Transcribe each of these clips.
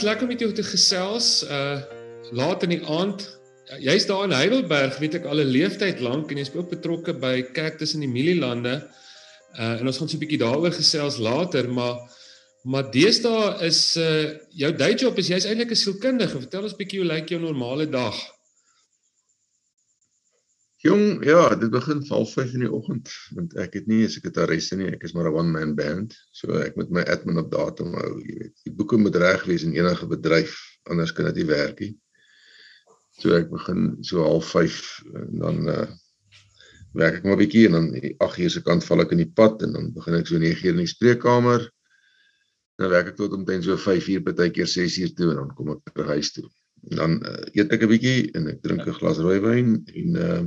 Dis lekker met jou te gesels. Uh laat in die aand. Jy's daar in Heidelberg, weet ek al 'n leeftyd lank en jy's ook betrokke by Cactus in die Mielielande. Uh en ons gaan so 'n bietjie daaroor gesels later, maar maar deesdae is uh jou day job is jy's eintlik 'n sielkundige. Vertel ons bietjie hoe lyk jou normale dag? Jong, ja, dit begin val 5 in die oggend want ek het nie 'n sekretaris nie, ek is maar 'n one man band. So ek moet my admin op datum hou, jy weet. Die boeke moet reg wees in enige bedryf, anders kan dit nie werk nie. So ek begin so half 5 en dan uh werk ek maar 'n bietjie en dan 8 uur se kant val ek in die pad en dan begin ek so 9 uur in die spreekkamer. Dan werk ek tot omtrent so 5 uur, partykeer 6 uur toe en dan kom ek terug huis toe dan uh, eet ek 'n bietjie en ek drink 'n glas rooiwyn en uh,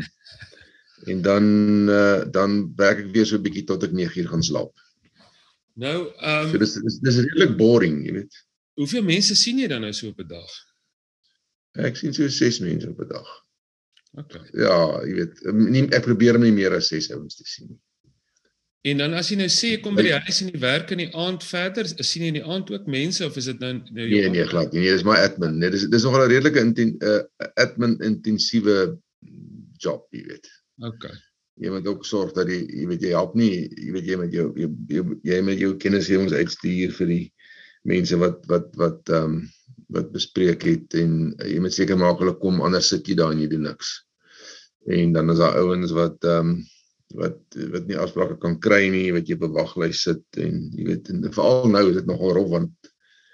en dan uh, dan werk ek weer so 'n bietjie tot ek 9 uur gaan slaap. Nou, ehm um, so dis dis dis redelik boring, jy weet. Hoeveel mense sien jy dan nou so op 'n dag? Ek sien so 6 mense op 'n dag. OK. Ja, jy weet, nie, ek probeer nie meer as 6 ouens te sien nie. En dan as jy nou sê kom by die huis en jy werk in die aand verder, sien jy in die aand ook mense of is dit nou nou Nee nee glad nie. Nee, dis my admin. Nee, dis dis nogal 'n redelike inten, uh, admin intensiewe job, jy weet. OK. Jy moet ook sorg dat jy jy weet jy help nie, jy weet jy met jou jy, jy, jy met jou kennisgewings uitstuur vir die mense wat wat wat ehm um, wat bespreek het en uh, jy moet seker maak hulle kom anders sit jy daar en jy doen niks. En dan is daar ouens wat ehm um, wat wat nie afsprake kan kry nie, wat jy op 'n waglys sit en jy weet en veral nou is dit nogal rof want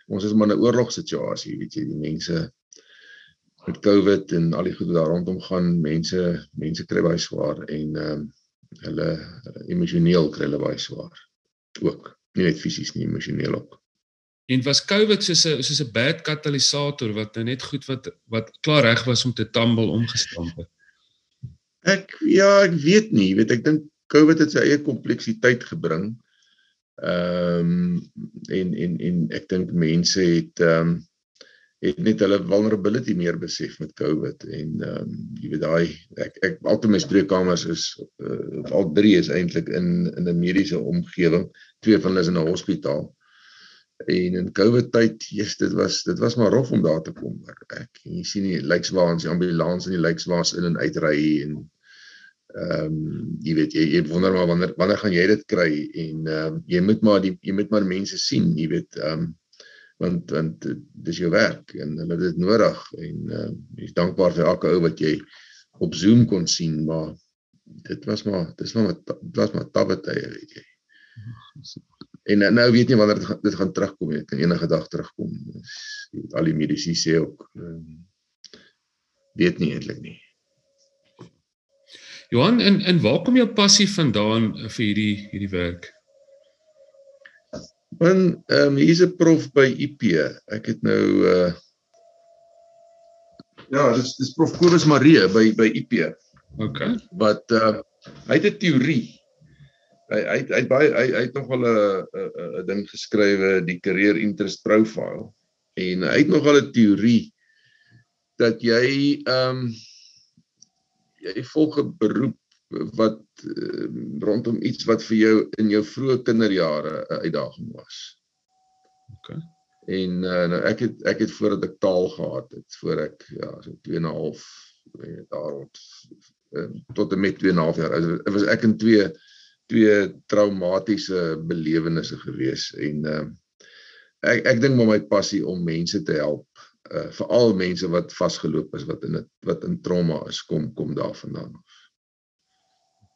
ons is maar in 'n oorlogssituasie, weet jy, die mense met COVID en al die goed wat daar rondom gaan, mense mense kry baie swaar en ehm um, hulle emosioneel kry hulle baie swaar ook, nie net fisies nie, emosioneel ook. En was COVID soos 'n soos 'n bad katalisator wat nou net goed wat wat klaar reg was om te tumble omgestamp het. Ek ja, ek weet nie, weet ek dink COVID het sy eie kompleksiteit gebring. Ehm um, en en en ek dink mense het ehm um, het net hulle vulnerability meer besef met COVID en ehm um, jy weet daai ek ek altyd my spreekkamers is uh, al drie is eintlik in in 'n mediese omgewing. Twee van hulle is in 'n hospitaal. En in COVID tyd, yes, dit was dit was maar rof om daar te kom. Ek, ek jy sien die lykswaans, die ambulans en die lykswaans in en uitry en ehm um, jy weet jy, jy wonder maar wanneer wanneer gaan jy dit kry en ehm um, jy moet maar die jy moet maar mense sien, jy weet ehm um, want want dis jou werk en hulle het dit nodig en ehm um, jy's dankbaar vir elke ou wat jy op Zoom kon sien, maar dit was maar dis maar dit was maar tawe tye, weet jy. En nou weet nie wanneer dit, dit gaan terugkom nie. Dit kan enige dag terugkom. Dis al die mediese sê ook um, weet nie eintlik nie. Johan, en en waar kom jou passie vandaan vir hierdie hierdie werk? Want ehm um, hier's 'n prof by IP. Ek het nou uh Ja, dis dis prof Kobus Marie by by IP. OK. Wat uh hy het 'n teorie. Hy hy hy baie hy hy het nog wel 'n 'n ding geskrywe, die career interest profile. En hy het nog wel 'n teorie dat jy ehm um, jy volg 'n beroep wat uh, rondom iets wat vir jou in jou vroeë kinderjare 'n uitdaging was. OK. En uh, nou ek het ek het voordat ek taal gehad het, voor ek ja, so 2 en 'n half daar rond uh, tot en met 2 en 'n half jaar. Dit was ek in twee twee traumatiese belewennisse gewees en uh, ek ek dink maar my passie om mense te help uh veral mense wat vasgeloop is wat in dit wat in trauma is kom kom daarvandaan af.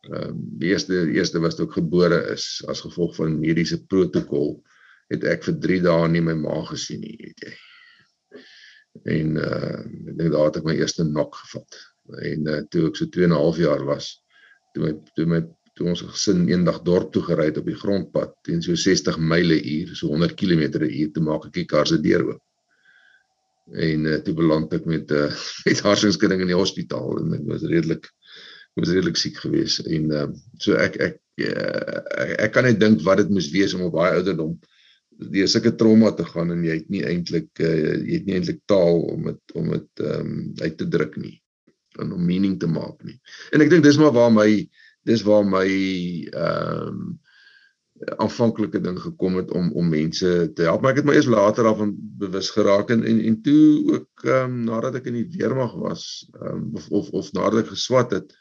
Ehm um, die eerste die eerste was toe ek gebore is as gevolg van mediese protokol het ek vir 3 dae nie my ma gesien nie, weet jy. En uh ek dink daar het ek my eerste nok gevat. En uh toe ek so 2 en 'n half jaar was, toe my toe my toe ons gesin eendag dorp toe gery het op die grondpad teen so 60 myle uur, so 100 km/h te maak ek die kar se deur oop. En uh, toe beland ek met 'n uh, met hartsinskudding in die hospitaal en ek was redelik was redelik siek geweest en uh, so ek ek, uh, ek ek kan net dink wat dit moes wees om op baie ouderdom deur sulke trauma te gaan en jy het nie eintlik uh, jy het nie eintlik taal om dit om dit um, uit te druk nie en om meaning te maak nie. En ek dink dis maar waar my dis waar my ehm um, aanvanklike ding gekom het om om mense te help, maar ek het my eers later daarvan bewus geraak en en, en toe ook ehm um, nadat ek in die weermag was, ehm um, of of of nadat ek geswat het,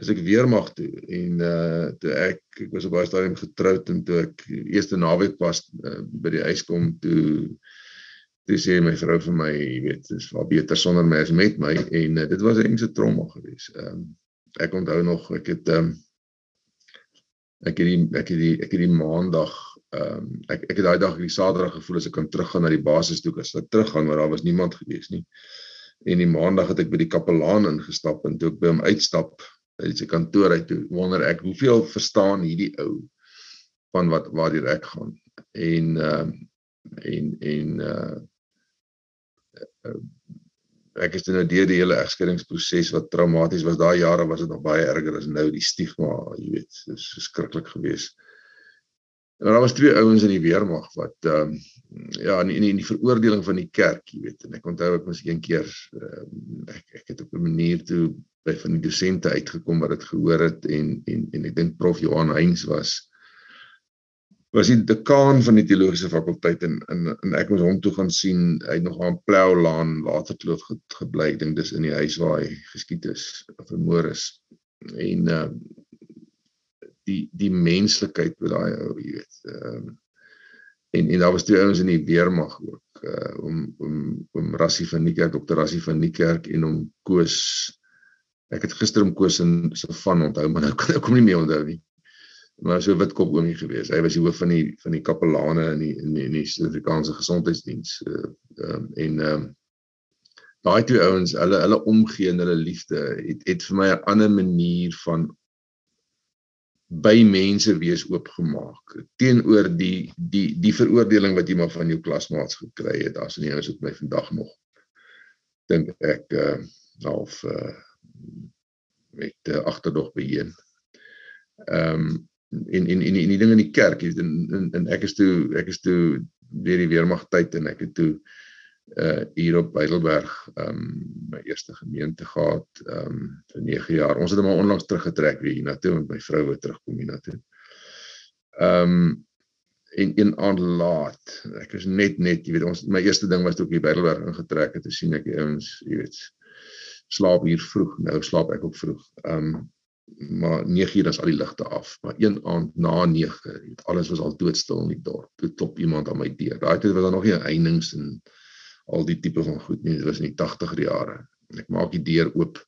as ek weermag toe en uh toe ek ek was op baie stadium getroud en toe ek eerste naweek was uh, by die huis kom toe toe sê my vrou vir my, jy weet, dit is wel beter sonder my as met my en uh, dit was 'n engse trauma geweest. Ehm um, ek onthou nog ek het ehm um, ek het die ek het die ek het die maandag ehm um, ek ek het daai dag die saterdag gevoel as ek kan teruggaan na die basis toe as ek teruggaan maar daar was niemand gewees nie. En die maandag het ek by die kapelaan ingestap en toe ek by hom uitstap uit sy kantoor uit toe wonder ek hoeveel verstaan hierdie ou van wat waar die rek gaan. En ehm um, en en uh ek is nou deur die hele egskeidingsproses wat traumaties was. Daai jare was dit nog baie erger as nou die stigma, jy weet, dis verskriklik geweest. En daar was twee ouens in die weermag wat ehm um, ja, in in die, die veroordeling van die kerk, jy weet, en ek onthou ek was een keer um, ek ek het op 'n manier toe by van die dosente uitgekom wat dit gehoor het en en en ek dink prof Johan Heinz was was die dekaan van die teologiese fakulteit en en, en ek moes hom toe gaan sien. Hy het nog aan Ploulaan Waterkloof gebly. Ding dis in die huis waar hy geskiet is vermoor is. En uh, die die menslikheid met daai ou jy weet um, en en daar was twee ouens in die weermag ook uh, om om om Rassie van Niekerk dokter Rassie van Niekerk en om Koos ek het gister om Koos in se van onthou maar nou kan ek hom nie meer onthou nie maar so wit kop oomie gewees. Hy was die hoof van die van die kapelane in die in die, die Suid-Afrikaanse gesondheidsdiens. Uh, um, en ehm um, daai twee ouens, hulle hulle omgee en hulle liefde het het vir my 'n ander manier van by mense wees oopgemaak teenoor die die die veroordeling wat jy maar van jou klasmaats gekry het in die ouens wat my vandag nog dink ek uh half uh met uh, agterdog beheen. Ehm um, en en en die ding in die kerk is en, en en ek is toe ek is toe deur die weermag tyd en ek het toe uh hier op Heidelberg um my eerste gemeente gehad um vir 9 jaar. Ons het hom onlangs teruggetrek weer hiernatoe met my vrou wat terugkom hiernatoe. Um en een aand laat. Ek is net net, jy weet ons my eerste ding was toe ek hier by Heidelberg ingetrek het te sien ek ouens, jy weet slaap hier vroeg. Nou slaap ek ook vroeg. Um maar 9 uur is al die ligte af. Maar een aand na 9 het alles was al doodstil in die dorp. Toe klop iemand aan my deur. Daai tyd was daar nog nie heininge en al die tipe van goed nie. Dit was in die 80er jare. En ek maak die deur oop.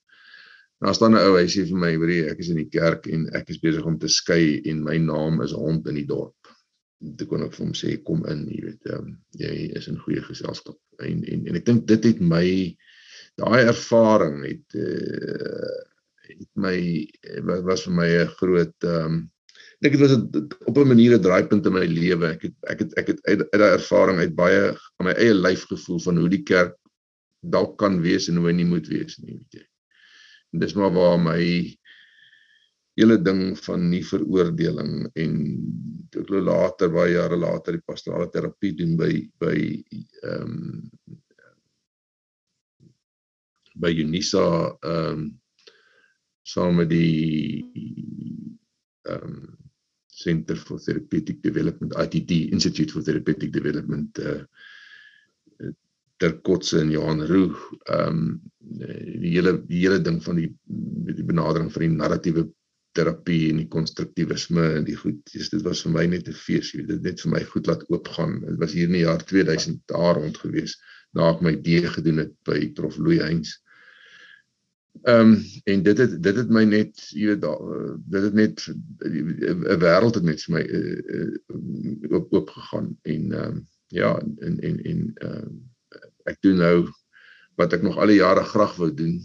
Daar staan 'n ou hy sê vir my hoor ek is in die kerk en ek is besig om te skei en my naam is hond in die dorp. Dit kon ek vir hom sê kom in jy weet um, jy is in goeie geselskap. En en, en ek dink dit het my daai ervaring het uh, my was, vir my 'n groot ehm um, ek dit was op 'n manier 'n draaipunt in my lewe. Ek het ek het ek het uit uit daai ervaring uit baie aan my eie lyf gevoel van hoe die kerk dalk kan wees en hoe hy nie moet wees nie, weet jy. En dis maar waar my hele ding van nie veroordeling en ek later baie jare later die pastorale terapie doen by by ehm um, by Unisa ehm um, saam met die ehm um, Center for Therapeutic Development ITD Institute for Therapeutic Development uh ter kotse in Johan Roux ehm um, die hele die hele ding van die die benadering van die narratiewe terapie en die konstruktivisme en die goed dis dit was vir my net 'n fees jy dit net vir my goed laat oopgaan. Dit was hier in die jaar 2000 daar rond gewees na ek my D gedoen het by Prof Louis Heinz Ehm um, en dit het dit het my net jy weet dit het net 'n wêreld het net vir my uh, uh, oop oop gegaan en ehm um, ja en en en ehm uh, ek doen nou wat ek nog al die jare graag wou doen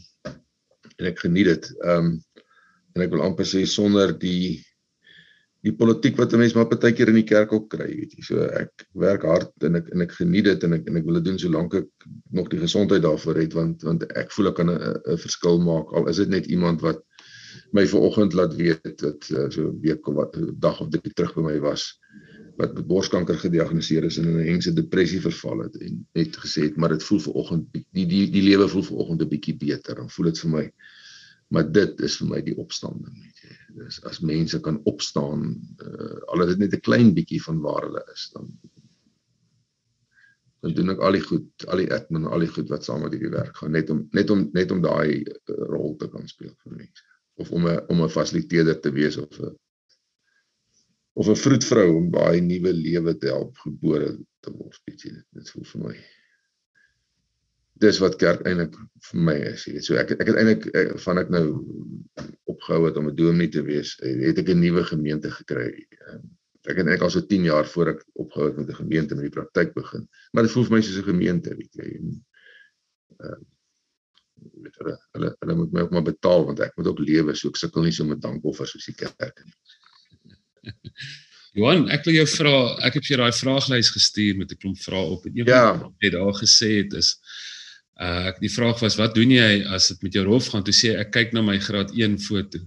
en ek geniet dit. Ehm um, en ek wil amper sê sonder die die politiek wat 'n mens maar baie keer in die kerk ook kry, weet jy. So ek werk hard en ek en ek geniet dit en ek en ek wil dit doen solank ek nog die gesondheid daarvoor het want want ek voel ek kan 'n verskil maak al is dit net iemand wat my vanoggend laat weet dat uh, so 'n week of wat dag of drie terug by my was wat met borskanker gediagnoseer is en in 'n hengse depressie verval het en net gesê het maar dit voel vanoggend die die die lewe voel vanoggend 'n bietjie beter dan voel dit vir my maar dit is vir my die opstanding weet jy. Dis as mense kan opstaan uh, al is dit net 'n klein bietjie van waar hulle is dan dan doen ek al die goed al die admin al die goed wat saam met hierdie werk gaan net om net om net om daai uh, rol te kan speel vir mense. Of om 'n om 'n fasiliteerder te wees of 'n of 'n vroedvrou om daai nuwe lewe te help gebore te word weet jy. Dit voel vir my dis wat kerk eintlik vir my is, jy weet. So ek ek het eintlik van ek nou opgehou het om 'n dominee te wees, het ek 'n nuwe gemeente gekry. Ehm, ek het eintlik al so 10 jaar voor ek opgehou het met 'n gemeente met die praktyk begin. Maar dit voel vir my soos 'n gemeente, weet jy. En ehm weet hulle hulle hulle moet my ook maar betaal want ek moet ook lewe, so ek sukkel nie so met dankoffers soos die kerk nie. Johan, ek wil jou vra, ek het vir jou daai vraaglys gestuur met 'n klomp vrae op en een ja. wat jy daar gesê het is Uh ek die vraag was wat doen jy as dit met jou rof gaan? Toe sê ek kyk na my graad 1 foto.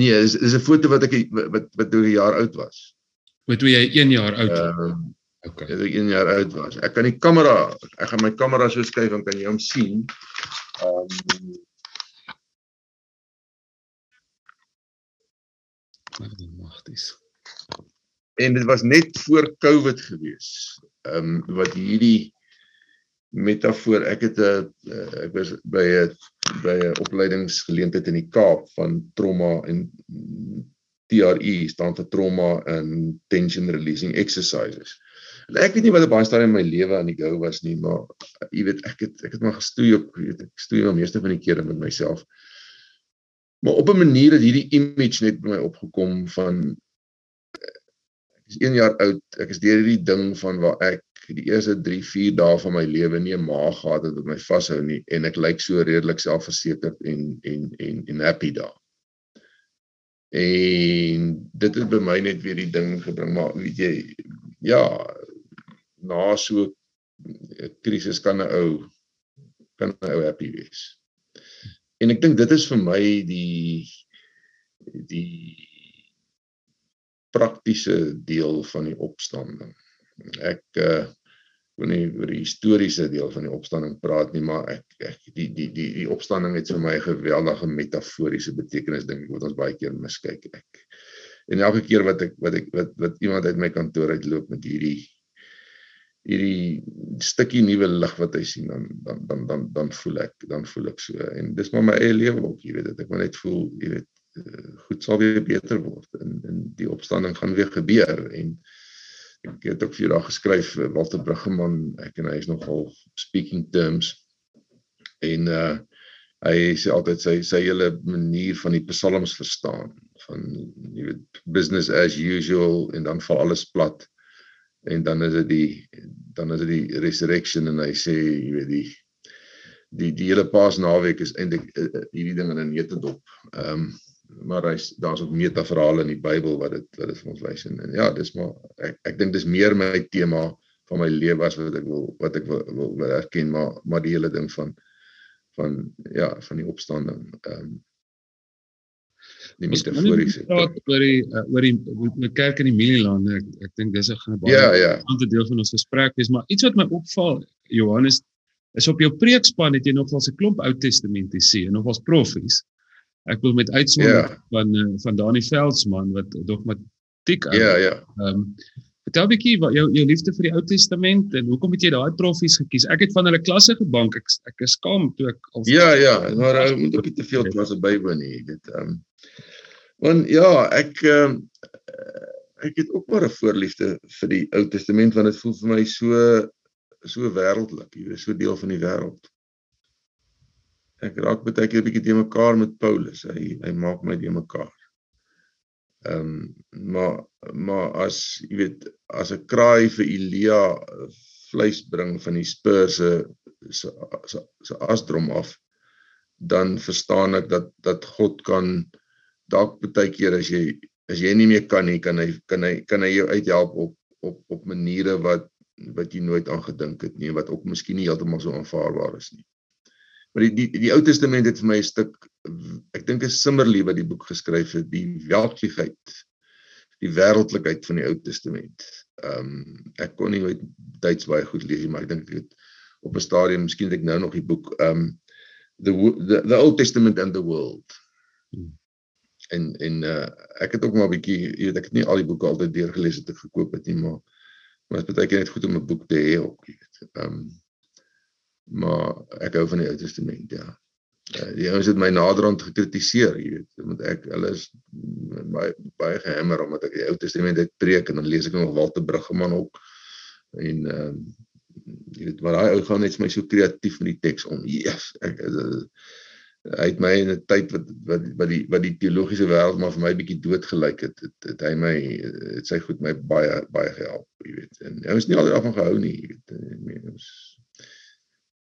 Nee, is is 'n foto wat ek wat wat toe 'n jaar oud was. Wat toe jy 1 jaar oud was. Uh, okay. Toe ek 1 jaar oud was. Ek kan die kamera, ek gaan my kamera so skuif en kan jy hom sien. Ehm um, magties. En dit was net voor Covid gewees. Ehm um, wat hierdie metafoor ek het 'n eh, ek was by 'n by 'n opleidingsgeleentheid in die Kaap van trauma en TRE staan vir trauma and tension releasing exercises. En ek weet nie wat op baie stadium in my lewe aan die go was nie, maar jy weet ek het ek het maar gestoei op weet ek stoei wel meeste van die kere met myself. Maar op 'n manier het hierdie image net by my opgekom van ek is 1 jaar oud, ek is deur hierdie ding van waar ek die eerste 3, 4 dae van my lewe nie 'n maag gehad het wat my vashou nie en ek lyk so redelik selfversekerd en en en en happy daar. En dit het by my net weer die ding gebring maar weet jy ja na so 'n krisis kan 'n ou kan 'n ou happy wees. En ek dink dit is vir my die die praktiese deel van die opstanding. Ek uh wil nie oor die historiese deel van die opstanding praat nie, maar ek, ek die die die die opstanding het vir my 'n geweldige metaforiese betekenis ding wat ons baie keer miskyk ek. En elke keer wat ek wat ek wat wat iemand uit my kantoor uitloop met hierdie hierdie stukkie nuwe lig wat hy sien dan dan dan dan dan voel ek dan voel ek so en dis maar my eie lewe ook jy weet dit ek maar net voel jy weet eh, goed sal weer beter word en en die opstanding gaan weer gebeur en ek het ook vir jou daar geskryf eh, Walter Bruggeman ek en hy is nogal speaking terms en uh hy sê altyd sy sy hele manier van die psalms verstaan van jy weet business as usual en dan val alles plat en dan is dit die dan is dit die resurrection en hy sê jy weet die die die hele paasnaweek is eintlik uh, hierdie ding in 'n netedop. Ehm um, maar hy's daar's ook metaverhale in die Bybel wat dit wat dit vir ons wys en, en ja, dis maar ek ek dink dis meer my tema van my lewe as wat ek wil wat ek wil, wil, wil erken maar maar die hele ding van van ja, van die opstanding. Ehm um, die metaforiese praat oor die uh, oor die met kerk in die Mielilande. Ek ek dink dis 'n gaan baie ja, ja. ander deel van ons gesprek wees, maar iets wat my opval Johannes is op jou preekspan het jy nogals 'n klomp Ou Testament te sien, nogals profees ek wil met uitsondering yeah. Ja. van uh, van Dani Veldsmann wat dogmatiek Ja yeah, ja. Ehm um, vertel 'n bietjie wat jou jou liefde vir die Ou Testament en hoekom het jy daai profies gekies? Ek het van hulle klasse gebank. Ek ek is skaam toe ek al Ja ja, maar jy moet ook nie te veel klasse bywoon nie, dit ehm um, want ja, ek ehm um, ek het ook maar 'n voorliefde vir die Ou Testament want dit voel vir my so so wêreldlik, jy weet, so deel van die wêreld ek raak baie keer 'n bietjie te mekaar met Paulus. Hy hy maak my te mekaar. Ehm um, maar maar as jy weet as 'n kraai vir Elia vleis bring van die spur se se se asdrom af dan verstaan ek dat dat God kan dalk baie keer as jy as jy nie meer kan nie kan hy kan hy kan hy jou uithelp op op op maniere wat wat jy nooit aan gedink het nie wat ook miskien nie heeltemal so aanvaarbaar is nie. Maar die die die Ou Testament het vir my 'n stuk ek dink is Simmerly wat die boek geskryf het, die welkigheid, die wêreldlikheid van die Ou Testament. Ehm um, ek kon nie ooit Duits baie goed lees nie, maar ek dink ek het op 'n stadium, miskien het ek nou nog die boek ehm um, the the the Old Testament and the world. Hmm. En en uh ek het ook maar 'n bietjie, jy weet ek het nie al die boeke altyd deurgelees het ek gekoop het nie, maar maar dit keer net goed om 'n boek te hê ook, jy weet. Ehm um, maar ek hou van die Ou Testament, ja. Uh, die ouens het my naderhand gekritiseer, jy weet, want ek hulle is baie baie gehammer omdat ek die Ou Testament uit preek en dan lees ek nog Walter Bruggeman ook en ehm um, jy weet maar daai ou gaan net my so kreatief met die teks om. Yes, ek uh, hy het my in 'n tyd wat wat wat die wat die teologiese wêreld maar vir my bietjie dood gelyk het, het, het hy my het sy goed my baie baie gehelp, jy weet. En hy was nie altyd af van gehou nie, jy weet. Ek meen ons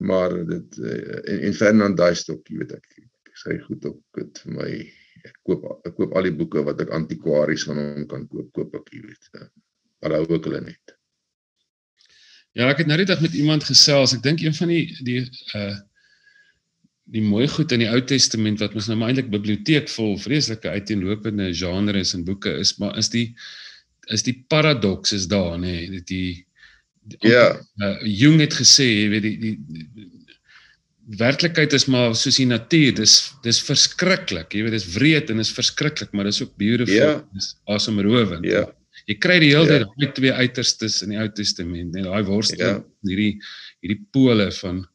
maar dit en, en Fernand Duistok, jy weet ek, ek sê goed op dit vir my ek koop ek koop al die boeke wat ek antikwaries van hom kan koop, koop ek, jy weet. Maar hou ook hulle net. Ja, ek het nou net met iemand gesels. Ek dink een van die die uh die mooi goed in die Ou Testament wat ons nou maar eintlik biblioteek vol vreeslike uiteenlopende genres en boeke is, maar is die is die paradoks is daar nê, nee, dit die, die Ja. Uh, Jung het gesê, jy weet die die, die werklikheid is maar soos die natuur, dis dis verskriklik. Jy weet dis wreed en is verskriklik, maar dis ook beautiful. Ja. Dis asemrowend. Ja. Jy kry die hele tyd Ja. daai twee uiterstes in die Ou Testament, net daai worsteling, Ja. hierdie hierdie pole van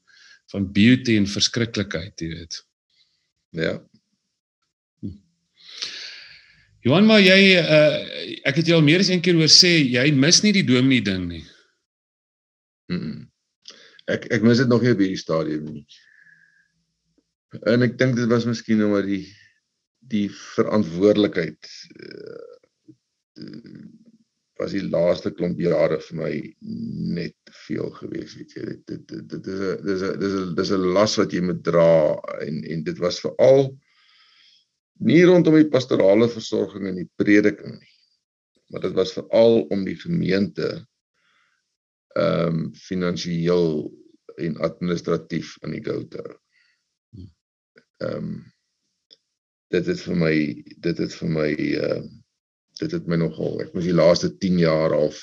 van beauty en verskriklikheid, jy weet. Ja. Johan, maar jy uh ek het jou al meer as een keer hoor sê jy mis nie die dominee ding nie. Mm -mm. Ek ek mis dit nog nie op hierdie stadium nie. En ek dink dit was miskien omdat die die verantwoordelikheid uh, was die laaste klomp jare vir my net veel gewees weet jy dit dit, dit, dit is 'n dis 'n dis 'n dis 'n las wat jy moet dra en en dit was veral nie rondom die pastorale versorging en die prediking nie maar dit was veral om die gemeente ehm um, finansiëel en administratief aan die gou te hou. Ehm um, dit het vir my dit het vir my ehm uh, dit het my nogal ek moes die laaste 10 jaar af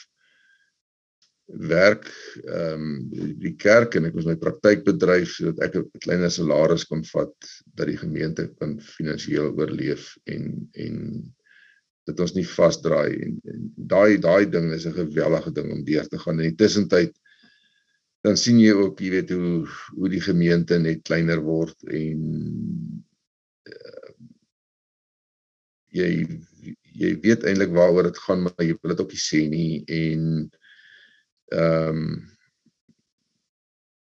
werk ehm um, die kerk en ek moes my praktyk bedryf sodat ek 'n kleiner salaris kon vat dat die gemeente kan finansiëel oorleef en en dat ons nie vasdraai en, en daai daai ding is 'n gewellige ding om deur te gaan in die tussentyd dan sien jy ook jy weet hoe hoe die gemeente net kleiner word en uh, jy jy weet eintlik waaroor dit gaan maar jy wil dit ook nie sê nie en ehm um,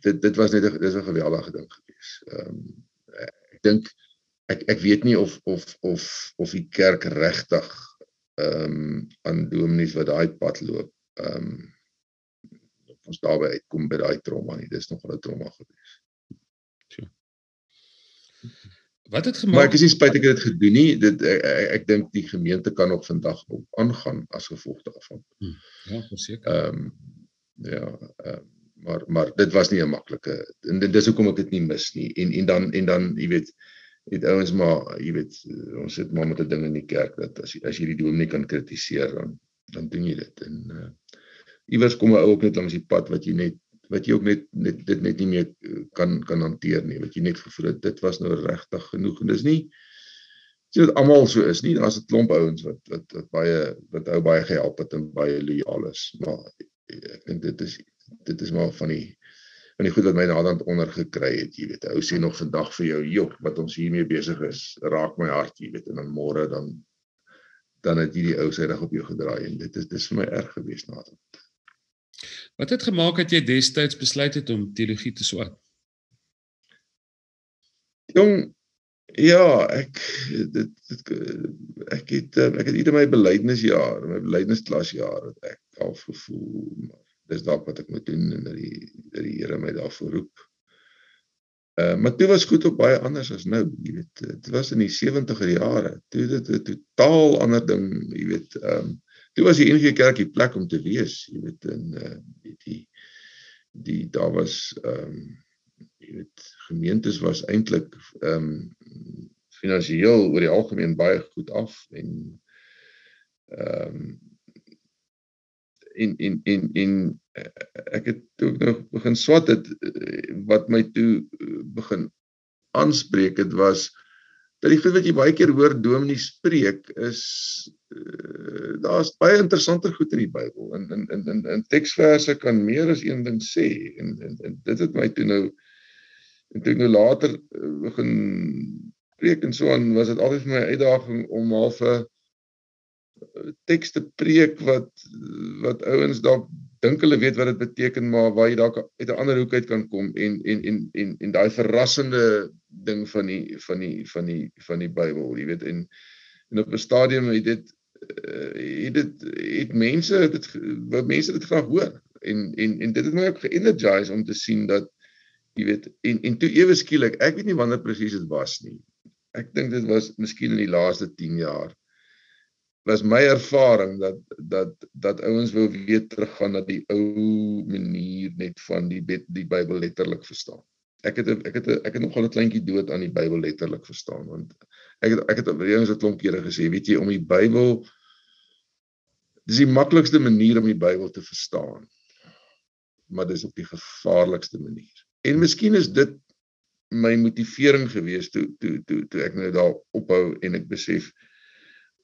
dit dit was net 'n dis 'n geweldige ding gewees. Ehm um, ek dink ek ek weet nie of of of of die kerk regtig ehm um, aan dominees wat daai pad loop ehm um, ons daarby uitkom by daai trauma nie. Dis nog 'n trauma gewees. Wat het Maar gemaak ek is nie spyt ek het dit gedoen nie. Dit ek, ek, ek dink die gemeente kan nog vandag op aangaan as gevolg daarvan. Ja, verseker. Ehm um, ja, ehm um, maar maar dit was nie 'n maklike en dit- dis hoekom ek dit nie mis nie. En en dan en dan jy weet het ouens maar jy weet ons sit maar met 'n ding in die kerk dat as as jy die dominee kan kritiseer dan dan doen jy dit. En uh iewers kom 'n ou ook net langs die pad wat jy net wat jy ook net net dit net nie meer eh, kan kan hanteer nie wat jy net gevoel het dit was nou regtig genoeg. En dis nie dit almal so is nie. Daar's 'n klomp ouens wat wat wat baie wat ou baie gehelp het en baie lojaal is maar ek dink dit is dit is maar van die van die goed wat my naderhand onder gekry het jy weet. Ou sê nog vandag vir jou joh wat ons hiermee besig is raak my hart jy weet. En dan môre dan dan het jy die ou sy reg op jou gedraai en dit is dis vir my erg gewees naderhand Wat het gemaak dat jy destyds besluit het om teologie te swat? Jong ja, ek dit, dit ek het ek het in my belydenisjaar, my belydennisklasjaar het ek al gevoel maar dis dalk wat ek moet doen en dat die dat die Here my daarvoor roep. Uh maar dit was goed op baie anders as nou, jy weet. Dit was in die 70er jare. Toe dit 'n totaal ander ding, jy weet, ehm um, toe was die NG Kerk die plek om te wees, jy weet, in uh die die, die daar was ehm um, jy weet gemeentes was eintlik ehm um, finansiëel oor die algemeen baie goed af en ehm um, en en en en ek het toe ook nog begin swat het wat my toe begin aanspreek het was dat die goed wat jy baie keer hoor dominee spreek is uh, daar's baie interessanter goed in die Bybel. In in in in, in teksverse kan meer as een ding sê en, en en dit het my toe nou en toe nou later begin preek en so aan was dit altyd vir my uitdaging om half 'n teks te preek wat wat ouens dalk dink hulle weet wat dit beteken maar waar jy dalk uit 'n ander hoek uit kan kom en en en en en daai verrassende ding van die van die van die van die Bybel jy weet en en op 'n stadium het dit uh, het dit het mense dit wat mense dit graag hoor. En en en dit het my ook ge-energize om te sien dat jy weet en en toe ewe skielik ek weet nie wanneer presies dit was nie. Ek dink dit was miskien in die laaste 10 jaar was my ervaring dat dat dat ouens wou weer teruggaan na die ou manier net van die die Bybel letterlik verstaan. Ek het ek het ek het nogal 'n kleintjie dood aan die Bybel letterlik verstaan want ek het ek het vir ouens 'n klomp kere gesê, weet jy, om die Bybel dis die maklikste manier om die Bybel te verstaan. Maar dis ook die gevaarlikste manier. En miskien is dit my motivering gewees toe toe toe toe ek nou daar ophou en ek besef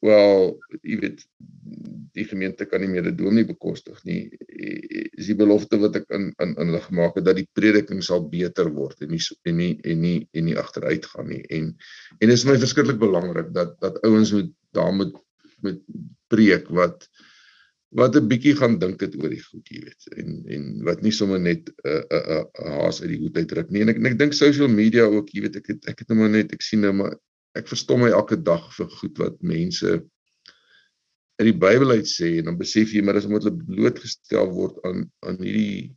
wel jy weet die gemeente kan nie meer 'n dominee bekostig nie. Is die belofte wat ek in in in hulle gemaak het dat die prediking sal beter word en nie en nie en nie en nie agteruit gaan nie. En en dit is my verskriklik belangrik dat dat ouens moet daar moet met preek wat wat 'n bietjie gaan dink het oor die goed jy weet en en wat nie sommer net 'n uh, 'n uh, uh, haas uit die hoed uitdruk nie. En ek en ek dink social media ook jy weet ek het ek het nou maar net ek sien nou maar ek verstom my elke dag vir goed wat mense in die Bybel uit sê en dan besef jy maar as omdat hulle blootgestel word aan aan hierdie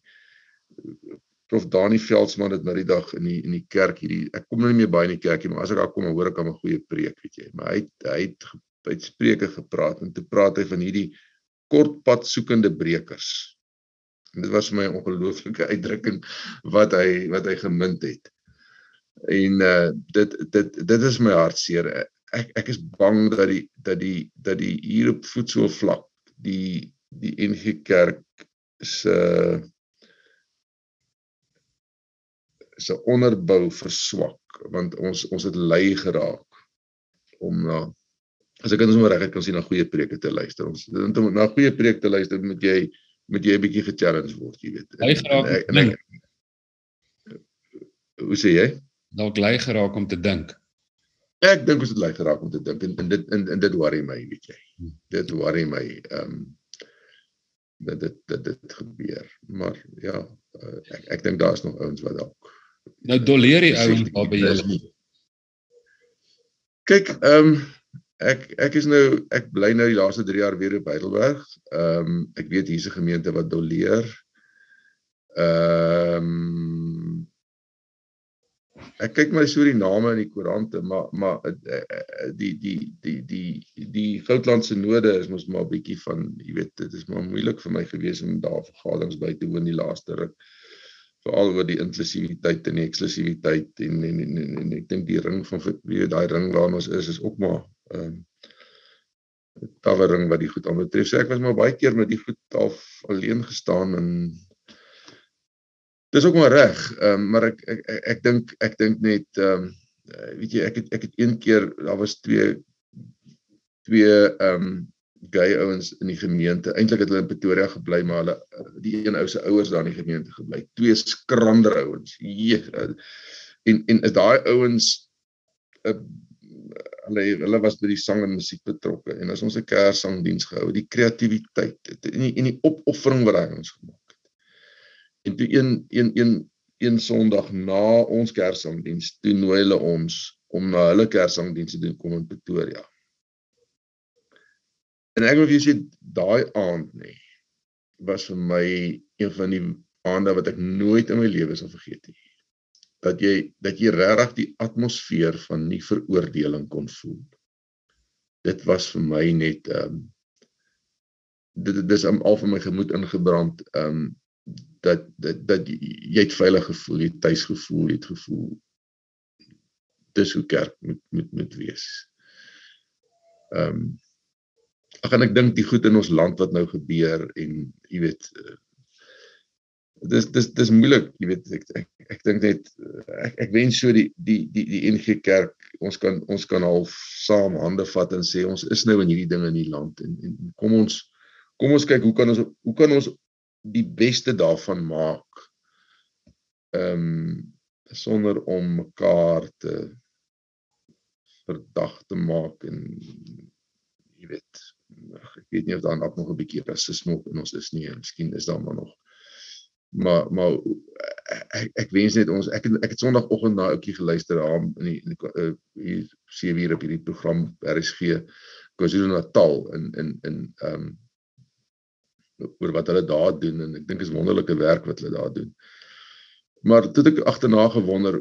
prof Dani Veldsmann het nou die dag in die in die kerk hierdie ek kom nou nie meer baie in die kerkie maar as ek daar kom hoor ek 'n goeie preek weet jy. Maar hy het, hy het uit spreuke gepraat en toe praat hy van hierdie kortpad soekende brekers. En dit was vir my 'n ongelooflike uitdrukking wat hy wat hy gemunt het en uh dit dit dit is my hartseer. Ek ek is bang dat die dat die dat die hier op voetsel vlak die die NG Kerk se se onderbou verswak want ons ons het lei geraak om na as ek ons maar reg kan sien na goeie preke te luister. Ons om na goeie preek te luister moet jy moet jy 'n bietjie ge-challenge word jy weet. Lei geraak hoe sê jy dalk lei geraak om te dink. Ek dink ons het lei geraak om te dink en, en dit en, en dit worry my, weet jy. Hmm. Dit worry my ehm um, dat dit dat dit gebeur. Maar ja, uh, ek ek dink daar's nog ouens wat dalk Nou doleer die ouens daar by julle. Kyk, ehm um, ek ek is nou ek bly nou die laaste 3 jaar weer op Heidelberg. Ehm um, ek weet hier's 'n gemeente wat doleer. Ehm um, ek kyk maar so die name in die koerante maar maar eh, eh, die die die die die Goudlandse node is mos maar 'n bietjie van jy weet dit is maar moeilik vir my gewees om daar vergaderings by te woon die laaste ruk veral oor die inklusiwiteit en die eksklusiwiteit en en en, en, en ek dink die ring van weet daai ring waar ons is is ook maar ehm um, tawering wat die goed aanbetref. So ek was maar baie keer met die goed al alleen gestaan en Dis ook maar reg, um, maar ek ek ek, ek dink ek dink net ehm um, weet jy ek het ek het een keer daar was twee twee ehm um, gay ouens in die gemeente. Eintlik het hulle in Pretoria gebly, maar hulle die een ou se ouers daar in die gemeente gebly. Twee skrander ouens. En en is daai ouens uh, hulle hulle was by die sang en musiek betrokke en ons 'n kerssangdiens gehou, die kreatiwiteit en die, en die opoffering wat hy ons gemaak En toe een een een een Sondag na ons Kersangdiens, toe nooi hulle ons om na hulle Kersangdiens te doen kom in Pretoria. En ek wil vir julle sê daai aand nê was vir my een van die aande wat ek nooit in my lewe sal vergeet nie. Dat jy dat jy regtig die atmosfeer van nie veroordeling kon voel. Dit was vir my net ehm um, dit dis al vir my gemoed ingebrand ehm um, dat dat dat jy het veilig gevoel, jy het tuis gevoel, jy het gevoel dis hoe kerk moet moet moet wees. Ehm um, ag en ek dink die goed in ons land wat nou gebeur en jy weet dis dis dis moeilik, jy weet ek ek, ek dink net ek ek wens so die die die die NG Kerk ons kan ons kan half saam hande vat en sê ons is nou in hierdie dinge in die land en, en kom ons kom ons kyk hoe kan ons hoe kan ons die beste daarvan maak. Ehm um, sonder om mekaar te verdag te maak en jy weet ek weet nie of daar nog 'n bietjie rasisme in ons is nie. Miskien is daar maar nog maar maar ek ek wens net ons ek ek het sonoggend na ouetjie geluister daar in die in die uh, hier sewe uur op hierdie program RSG KwaZulu-Natal in in in ehm um, oor wat hulle daar doen en ek dink is wonderlike werk wat hulle daar doen. Maar toe ek agterna gewonder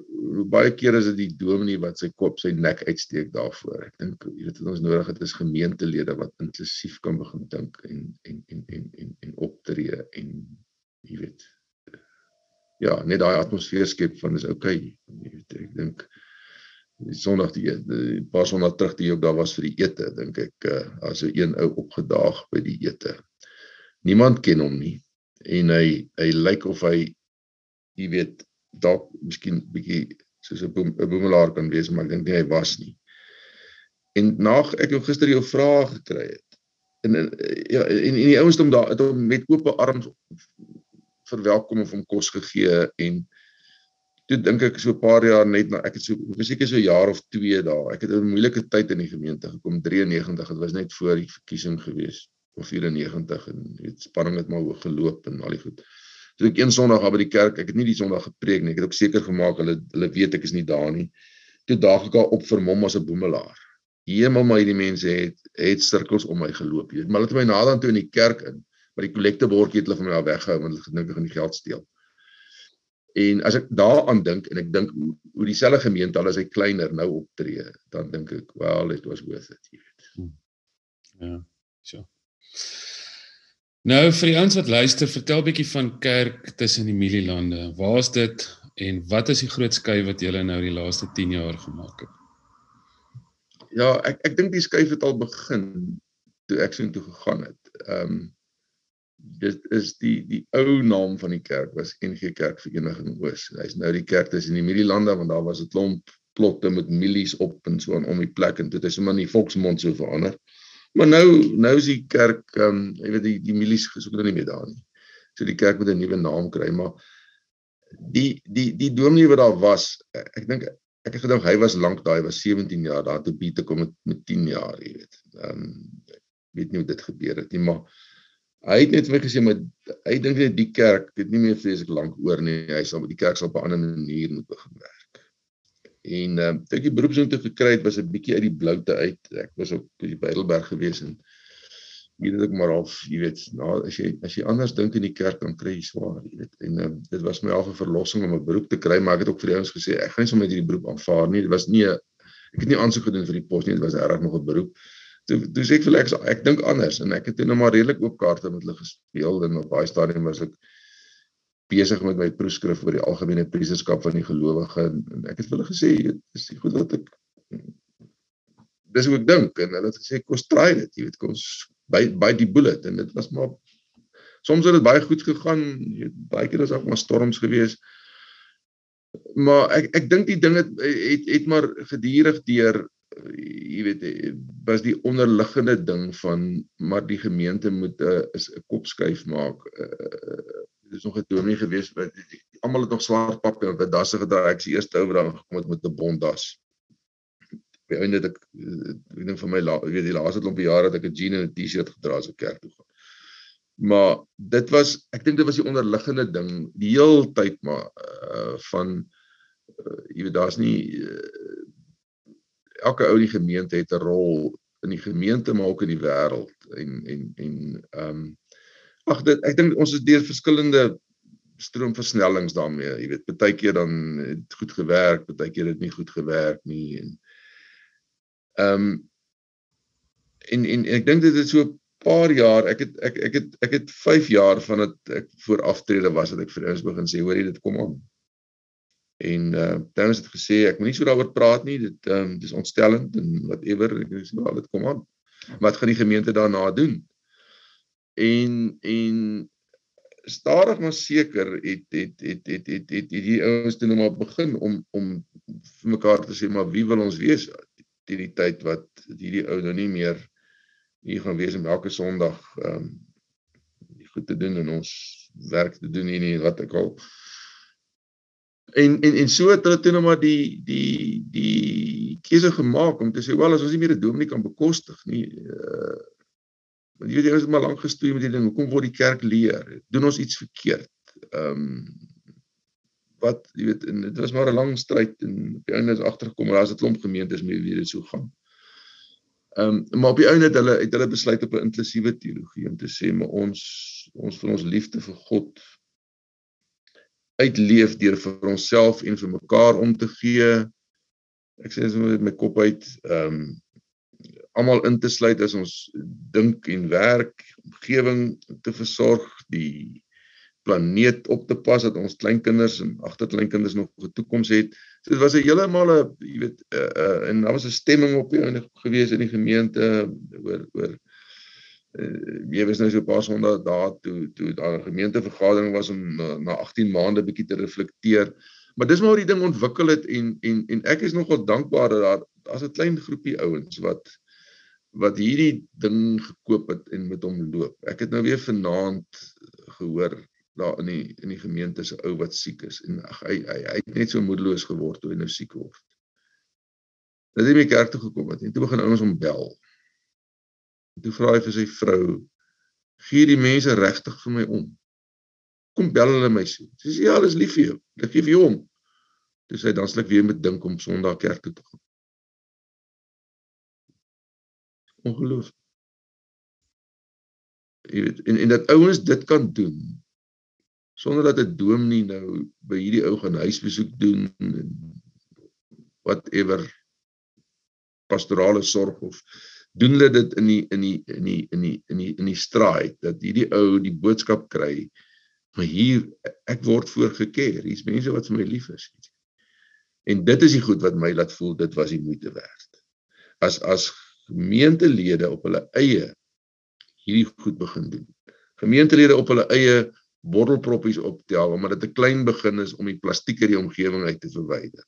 baie keer is dit die dominee wat sy kop sy nek uitsteek daarvoor. Ek dink jy weet wat ons nodig het is gemeentelede wat inklusief kan begin dink en en en en en, en optree en jy weet ja, net daai atmosfeer skep van is okay. Jy weet ek dink die Sondag die, die paar Sondag terug die ook daar was vir die ete, dink ek uh, as 'n een ou opgedaag by die ete. Niemand ken hom nie en hy hy lyk of hy jy weet dalk miskien bietjie soos 'n boem, boemelaar kan wees, maar ek dink nie hy was nie. En na ek het gister jou vrae gekry het. En ja en, en die ouens het hom daar het hom met oop arms verwelkom of hom kos gegee en toe dink ek so 'n paar jaar net na ek het so seker so 'n jaar of 2 daar. Ek het 'n moeilike tyd in die gemeente gekom 93. Dit was net voor die verkiesing gewees of 94 en weet spanning het maar hoog geloop en al die goed. Toe ek een Sondag by die kerk, ek het nie die Sondag gepreek nie. Ek het ook seker gemaak hulle hulle weet ek is nie daar nie. Toe daag ek al op vir hom as 'n boemelaar. Hemel my die mense het het sirkels om my geloop, weet. Maar hulle het my nader toe in die kerk in maar die kollektebordjie het hulle van my af weggehou want hulle gedink ek gaan die geld steel. En as ek daaraan dink en ek dink hoe, hoe dieselfde gemeente al as hy kleiner nou optree, dan dink ek, well, it was worth it, jy weet. Hmm. Ja. So. Nou vir die ouens wat luister, vertel bietjie van kerk tussen die mielielande. Waar is dit en wat is die groot skuif wat julle nou die laaste 10 jaar gemaak het? Ja, ek ek dink die skuif het al begin toe ek so intoe gegaan het. Ehm um, dit is die die ou naam van die kerk was NG Kerk Vereniging Oos. Hy's nou die kerk tussen die Mielielande want daar was 'n klomp plotte met milies op en so aan om die plek en dit het sommer in die volksmond so verander. Maar nou nou is die kerk ehm um, jy weet die die milies gesoek hulle nie meer daar nie. So die kerk moet 'n nuwe naam kry, maar die die die dominee wat daar was, ek dink ek het gedink hy was lank daai was 17 jaar daar toe Piet te kom met met 10 jaar, jy weet. Ehm um, weet nie hoe dit gebeur het nie, maar Hy het net vir my gesê maar hy dink net die kerk dit nie meer vreeslik lank oor nie. Hy sal die kerk sal op 'n ander manier moet begin werk. En ehm uh, toe ek die beroepsnote gekry het was 'n bietjie uit die bloute uit. Ek was op die Bybelberg gewees en weet dit ek maar al, jy weet, nou as jy as jy anders dink in die kerk dan kry jy swaar, jy weet. En uh, dit was my al 'n verlossing om 'n beroep te kry, maar ek het ook vir die ouens gesê ek gaan nie sommer hierdie beroep aanvaar nie. Dit was nie ek het nie aansoek gedoen vir die pos nie, dit was regtig nog 'n beroep toe toe sê ek vir ek ek dink anders en ek het toe nou maar redelik oop kaarte met hulle gespeel en op daai stadium was ek besig met my proefskrif oor die algemene priesterskap van die gelowige en, ek het vir hulle gesê dis goed wat ek dis hoe ek dink. En hulle het gesê kom try dit jy weet kom by by die bullet. En dit was maar soms het dit baie goed gegaan jy weet baie keer is ook maar storms gewees. Maar ek ek dink die ding het het, het maar gedurig deur jy weet was die onderliggende ding van maar die gemeente moet 'n uh, eh, is 'n kop skuif maak. Uh, dit is nog 'n dominee gewees wat almal het nog swart pap en wit dasse gedra. Ek is die eerste ou wat daar gekom het met 'n bonddas. By einde ek ek dink vir my weet die laaste klomp jare dat ek 'n jean en 'n T-shirt gedra as ek kerk toe gaan. Maar dit was ek dink dit was die onderliggende ding die heel tyd maar uh, van uh, jy weet daar's nie uh, elke ou die gemeente het 'n rol in die gemeente maar ook in die wêreld en en en ehm um, ag dit ek dink ons is deur verskillende stroomversnellings daarmee jy weet baie keer dan het goed gewerk baie keer het nie goed gewerk nie en ehm um, en, en en ek dink dit is so 'n paar jaar ek het ek ek het ek het 5 jaar van dit ek voor aftrede was dat ek vir ons begin sê hoor jy dit kom aan En uh dan het gesê ek moenie so daaroor praat nie. Dit ehm um, dis ontstellend en whatever ek sê maar dit kom aan. Wat gaan die gemeente daarna doen? En en stadig maar seker het het het het het het hierdie ouens toe nou maar begin om om vir mekaar te sê maar wie wil ons wees teen die tyd wat hierdie ou nou nie meer hier gaan wees om elke Sondag ehm um, goed te doen en ons werk te doen hier nie wat ek al. En en en so het hulle toe nou maar die die die keuse gemaak om te sê wel as ons nie meer 'n dominee kan bekostig nie uh want jy weet jy is maar lank gestoei met die ding. Hoekom word die kerk leer? Doen ons iets verkeerd? Ehm um, wat jy weet en dit was maar 'n lang stryd en op die einde is agtergekom maar daar's 'n klomp gemeentes mee wie dit so gaan. Ehm um, maar op die einde het hulle het hulle besluit op 'n inklusiewe teologie om te sê maar ons ons vir ons liefde vir God uitleef deur vir onsself en vir mekaar om te gee. Ek sê dit met my kop uit. Ehm um, almal in te sluit as ons dink en werk, omgewing te versorg, die planeet op te pas dat ons kleinkinders en agterkleinkinders nog 'n toekoms het. So dit was 'n heeltemal 'n jy weet uh, uh, en daar was 'n stemming op die gewees in die gemeente oor oor uh, jy was nou so 'n paar sondae daar toe toe daar 'n gemeentevergadering was om na, na 18 maande bietjie te reflekteer. Maar dis maar hoe die ding ontwikkel het en en en ek is nogal dankbaar dat daar daar's 'n klein groepie ouens wat wat hierdie ding gekoop het en met hom loop. Ek het nou weer vanaand gehoor daar in die in die gemeente se ou wat siek is en ag hy, hy hy het net so moedeloos geword toe hy nou siek word. Dat hy by kerk toe gekom het en toe begin ouens hom bel. En toe vra hy vir sy vrou: "Gee die mense regtig vir my om? Kom bel hulle my so." Sy sê: "Ja, hulle is lief vir jou. Ek gee vir jou om." Toe sê hy dan slegs weer met dink om Sondag kerk toe te gaan. Ongeloof. Jy weet en en dat ouens dit kan doen sonder dat 'n dominee nou by hierdie ou gaan huisbesoek doen en whatever pastorale sorg of doen hulle dit in die in die in die in die in die in die straat dat hierdie ou die boodskap kry maar hier ek word voorgekeer. Hier's mense wat vir my lief is. En dit is die goed wat my laat voel dit was die moeite werd. As as gemeentelede op hulle eie hierdie goed begin doen gemeentelede op hulle eie bottelproppies optel omdat dit 'n klein begin is om die plastiek uit die omgewing uit te verwyder.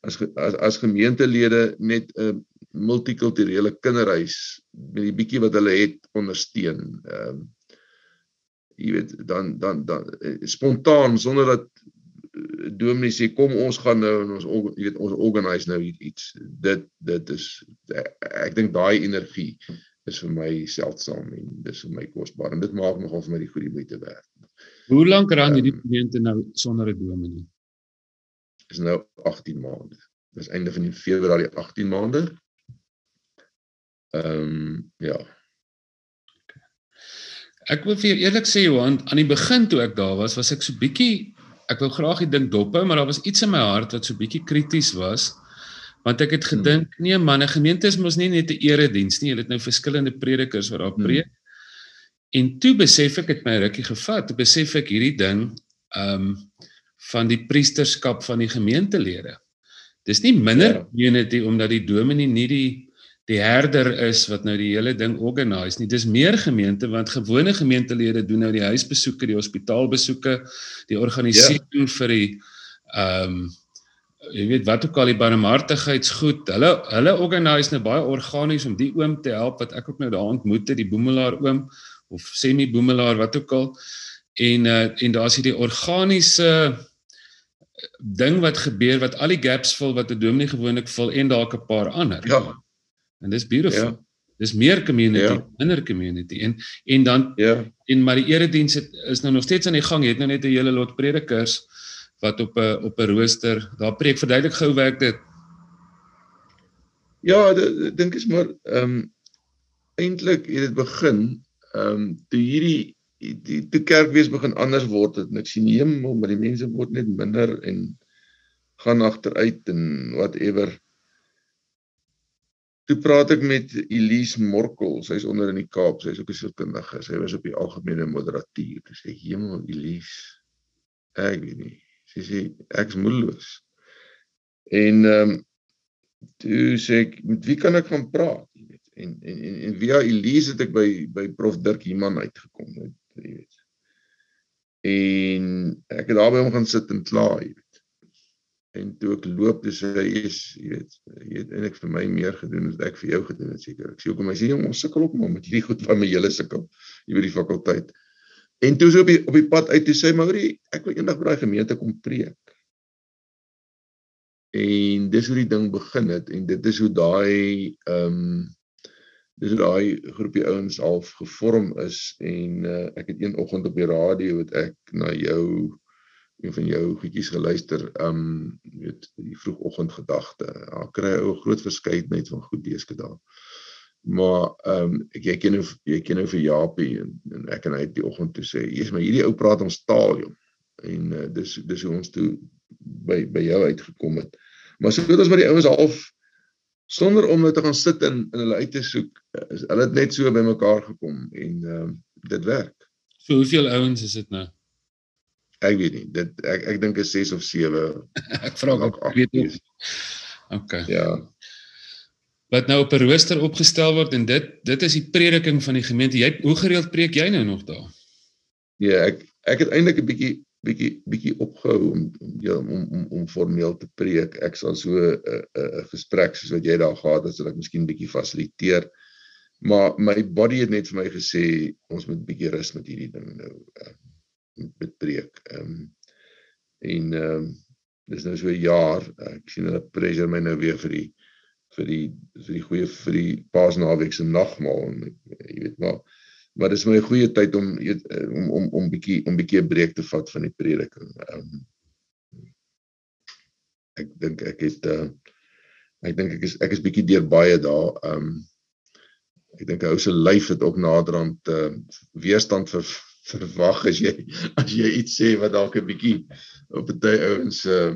As as as gemeentelede net 'n multikulturele kinderhuis met die bietjie wat hulle het ondersteun. Ehm um, jy weet dan dan dan eh, spontaan sonder dat dominee sê kom ons gaan nou en ons jy weet ons organise nou iets. Dit dit is ek, ek dink daai energie is vir my seldsaam en dis vir my kosbaar en dit maak nogal vir my die goeie moeite werd. Hoe lank ran hierdie um, gemeente nou sonder 'n dominee? Is nou 18 maande. Dis einde van die Februarie 18 maande. Ehm um, ja. Ek wil vir jou eerlik sê Johan, aan die begin toe ek daar was, was ek so bietjie ek wou graag die ding dop hou, maar daar was iets in my hart wat so bietjie krities was want ek het hmm. gedink nee man 'n gemeente is mos nie net 'n erediens nie jy het nou verskillende predikers wat daar hmm. preek hmm. en toe besef ek het my rukkie gevat toe besef ek hierdie ding um van die priesterskap van die gemeentelede dis nie minder ja. unity omdat die dominee nie die die herder is wat nou die hele ding organise nie dis meer gemeente want gewone gemeentelede doen nou die huisbesoeke die hospitaalbesoeke die organisering ja. vir die um jy weet wat ook al die barmhartigheidsgoed. Hulle hulle organise nou baie organies om die oom te help wat ek ook nou daar ontmoet het, die boemelaar oom of semi boemelaar wat ook al. En uh, en daar's hierdie organiese ding wat gebeur wat al die gaps vul wat 'n dominee gewoonlik vul en dalk 'n paar ander. Ja. En dis beautiful. Ja. Dis meer community, ja. minder community en en dan ja. en maar die erediens is nou nog steeds aan die gang. Jy het nou net 'n hele lot predikers wat op 'n op 'n rooster daar preek verduidelik gou werk dit. Ja, ek dink is maar ehm um, eintlik het dit begin ehm um, toe hierdie die die kerkwees begin anders word het ek sien hemel maar die mense word net minder en gaan agteruit en whatever. Toe praat ek met Elise Morkel, sy's onder in die Kaap, sy's ook 'n sielkundige. Sy was op die algemene moderatuur. Sy sê hemel Elise. Ek weet nie sy sê ek's moedeloos. En ehm um, toe sê ek met wie kan ek gaan praat, jy weet. En en en, en via Elise het ek by by Prof Dirk Human uitgekom, jy weet. En ek het daarby hom gaan sit en kla, jy weet. En toe ek loop, dis hy is, jy weet, jy het eintlik vir my meer gedoen as ek vir jou gedoen het seker. Ek sê hoekom hy sê jong, ons sukkel op maar met hierdie goed van my hele sukkel hier by die fakulteit. En toe so op die op die pad uit toe sê Mauri, ek wil eendag by daai gemeente kom preek. En dis hoe die ding begin het en dit is hoe daai ehm um, dis hoe daai groepie ouens half gevorm is en uh, ek het een oggend op die radio het ek na jou een van jou goedjies geluister um weet die vroegoggend gedagte ja kry ou groot verskeidenheid van goed deesdae daar maar um ek jy ken jy ken nou vir Japie en, en ek en hy het die oggend toe sê jy's maar hierdie ou praat ons taal jong en uh, dis dis hoe ons toe by by jou uitgekom het maar so dit is wat die ouens half sonder om nou te gaan sit en in hulle uit te soek is hulle het net so by mekaar gekom en ehm uh, dit werk. So hoeveel ouens is dit nou? Ek weet nie. Dit ek ek dink is 6 of 7. ek vra ook ek weet nie. OK. Ja. Wat nou op 'n rooster opgestel word en dit dit is die prediking van die gemeente. Jy hoe gereeld preek jy nou nog daar? Ja, ek ek het eintlik 'n bietjie bietjie bietjie opgehou om ja om om om formeel te preek. Ek sal so 'n uh, 'n uh, gesprek soos wat jy daar gehad het, sal ek miskien bietjie fasiliteer. Maar my body het net vir my gesê ons moet bietjie rus met hierdie ding nou uh, met preek. Ehm um, en ehm um, dis nou so 'n jaar. Ek sien hulle pressure my nou weer vir die vir die vir die goeie vir die Paasnaweek se nagmaal en jy weet maar maar dis my goeie tyd om om om om bietjie om bietjie 'n breek te vat van die prediking. Um, ek dink ek het uh, ek dink ek is ek is bietjie deur baie daar. Um ek dink 'n ou se lyf het ook naderhand uh, weerstand vir verwag as jy as jy iets sê wat dalk 'n bietjie op tyd ouens se uh,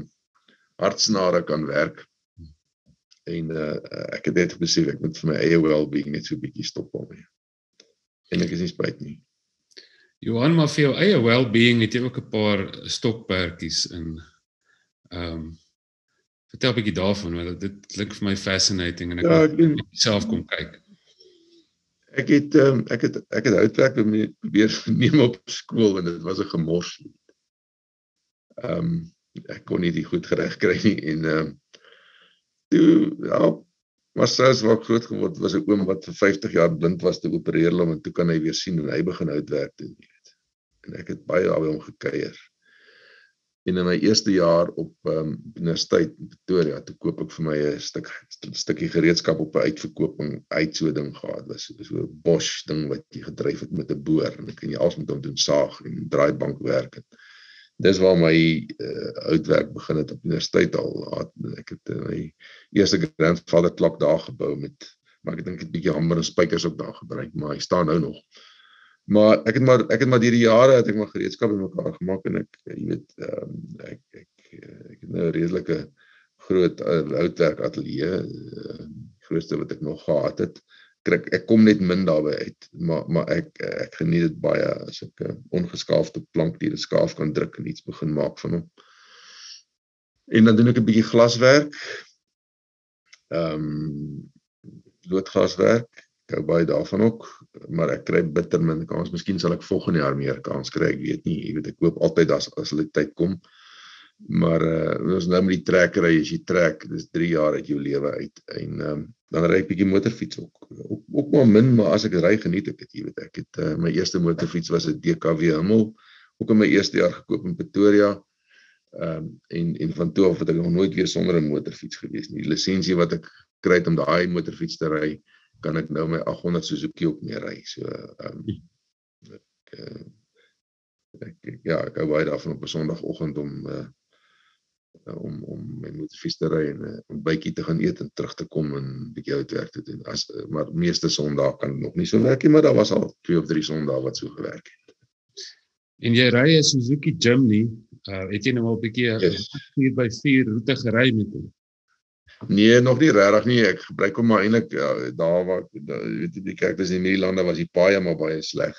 hartsnare kan werk. En uh, ek het net besef ek moet vir my eie well-being net so 'n bietjie stop daarmee en ek is nie spyt nie. Johan, maar vir jou eie well-being het jy ook 'n paar stokperdjies in ehm um, vertel 'n bietjie daarvan want dit klink vir my fascinating en ek ja, wil self kom kyk. Ek het um, ek het ek het houtwerk probeer neem op skool en dit was 'n gemors. Ehm um, ek kon nie dit goed gereg kry nie en ehm um, toe ja Maar sous waar groot geword was 'n oom wat vir 50 jaar blind was te opereer hom en toe kan hy weer sien en hy begin uitwerk doen, jy weet. En ek het baie daarby hom gekuier. En in my eerste jaar op um, universiteit in Pretoria, toe koop ek vir my 'n stuk stukkie gereedskap op 'n uitverkoping uit so ding gehad. Was so 'n Bosch ding wat jy gedryf het met 'n boor en ek kan jy alsmet om doen saag en draaibank werk het dis waar my uh, uitwerk begin het op universiteit al ek het uh, my eerste grandfather klok daar gebou met maar ek dink 'n bietjie hamer en spykers ook daar gebruik maar hy staan nou nog maar ek het maar ek het maar deur die jare het ek maar gereedskap bymekaar gemaak en ek jy weet um, ek ek ek het nou 'n redelike groot uh, uitwerk ateljee grootste wat ek nog gehad het ek ek kom net min daarby uit maar maar ek ek geniet dit baie as ek 'n ongeskaafde plank deur die skaaf kan druk en iets begin maak van hom. En dan doen ek 'n bietjie glaswerk. Ehm um, loodglaswerk. Hou baie daarvan ook, maar ek kry bitter min kans. Miskien sal ek volgende jaar meer kans kry, ek weet nie. Jy weet ek koop altyd as as hulle tyd kom. Maar uh ons nou met die trekkery, as jy trek, dis 3 jaar uit jou lewe uit en um, dan ry ek bietjie motorfiets ook. ook ook maar min maar as ek ry geniet ek dit jy weet ek het uh, my eerste motorfiets was 'n DKW Hummel ook in my eerste jaar gekoop in Pretoria ehm um, en en van toe af het ek nog nooit weer sonder 'n motorfiets gewees nie die lisensie wat ek kry om daai motorfiets te ry kan ek nou my 800 Suzuki ook mee ry so ehm um, ek, uh, ek ja ek hou baie daarvan op 'n sonoggend om uh, om om my motorfiets te ry en 'n uh, bytjie te gaan eet en terug te kom en 'n bietjie uitwerk te doen. As maar meeste Sondae kan nog nie so werk nie, maar daar was al twee of drie Sondae wat so gewerk het. En jy ry 'n Suzuki Jimny, uh, het jy nou al 'n bietjie yes. 4 by 4 roete gery met hom? Nee, nog nie regtig nie. Ek gebruik hom maar eintlik ja, daar waar weet jy die kerk dis in hierdie lande was die paaie maar baie sleg.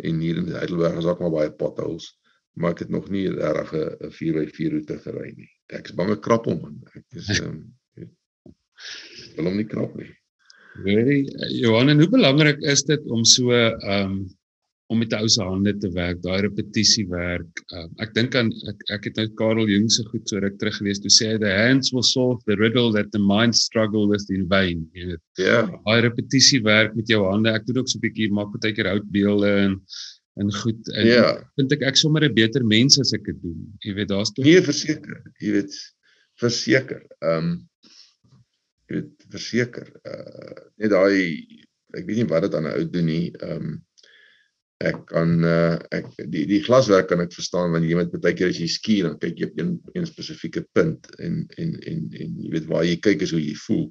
En hier in Heidelberg is ook maar baie potholes maar ek het nog nie reg 'n 4x4 roete gery nie. Ek is bang ek krap hom man. Ek is um, wil hom nie krap nie. Weet jy Johan, en hoe belangrik is dit om so ehm um, om met ou se hande te werk, daai repetisie werk. Um, ek dink aan ek, ek het nou Karel Jung se goed so ruk terug gelees toe sê hy the hands will solve the riddle that the mind struggle with in vain. Jy weet. Ja. Daai repetisie werk met jou hande. Ek doen ook so 'n bietjie maak baie keer houtbeelde en en goed en Ja. vind ek ek sommer 'n beter mens as ek dit doen. Jy weet daar's tog Nee, verseker. Jy weet verseker. Ehm um, jy weet verseker. Uh net daai ek weet nie wat dit aan 'n ou doen nie. Ehm um, ek kan uh ek die die glaswerk kan ek verstaan want jy moet baie keer as jy skier dan kyk jy op een een spesifieke punt en en en en jy weet waar jy kyk is hoe jy voel.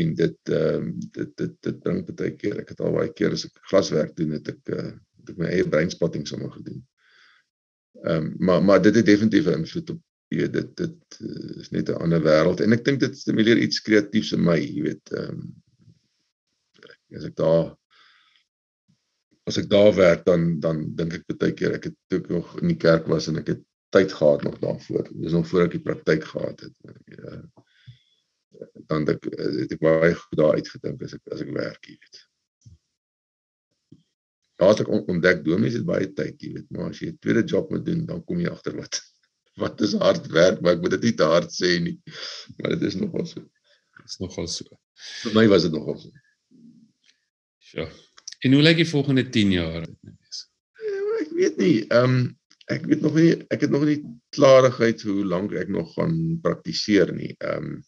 En dit ehm um, dit dit dit bring baie keer ek het al baie keer as ek glaswerk doen het ek uh het ek my eie breinspotting sommer gedoen. Ehm um, maar maar dit het definitief 'n invloed op jy weet dit dit uh, is net 'n ander wêreld en ek dink dit stimuleer iets kreatiefs in my, jy weet ehm um, as ek daar as ek daar werk dan dan dink ek baie keer ek het toe ek nog in die kerk was en ek het tyd gehad nog daarvoor. Dis nog voor ek die praktyk gehad het. Uh, dan het ek het ek baie goed daar uitgedink as ek as ek werk, jy weet. Daar het ek on- ontdek domies het baie tyd, jy weet, maar as jy 'n tweede job moet doen, dan kom jy agter wat wat is hard werk, maar ek moet dit nie te hard sê nie. Maar dit is nogal so. is nogal so. Vir my was dit nogal so. Ja. En hoe lyk die volgende 10 jaar uit nou wees? Ja, ek weet nie. Ehm um, ek weet nog nie ek het nog nie klarigheid hoe lank ek nog gaan praktiseer nie. Ehm um,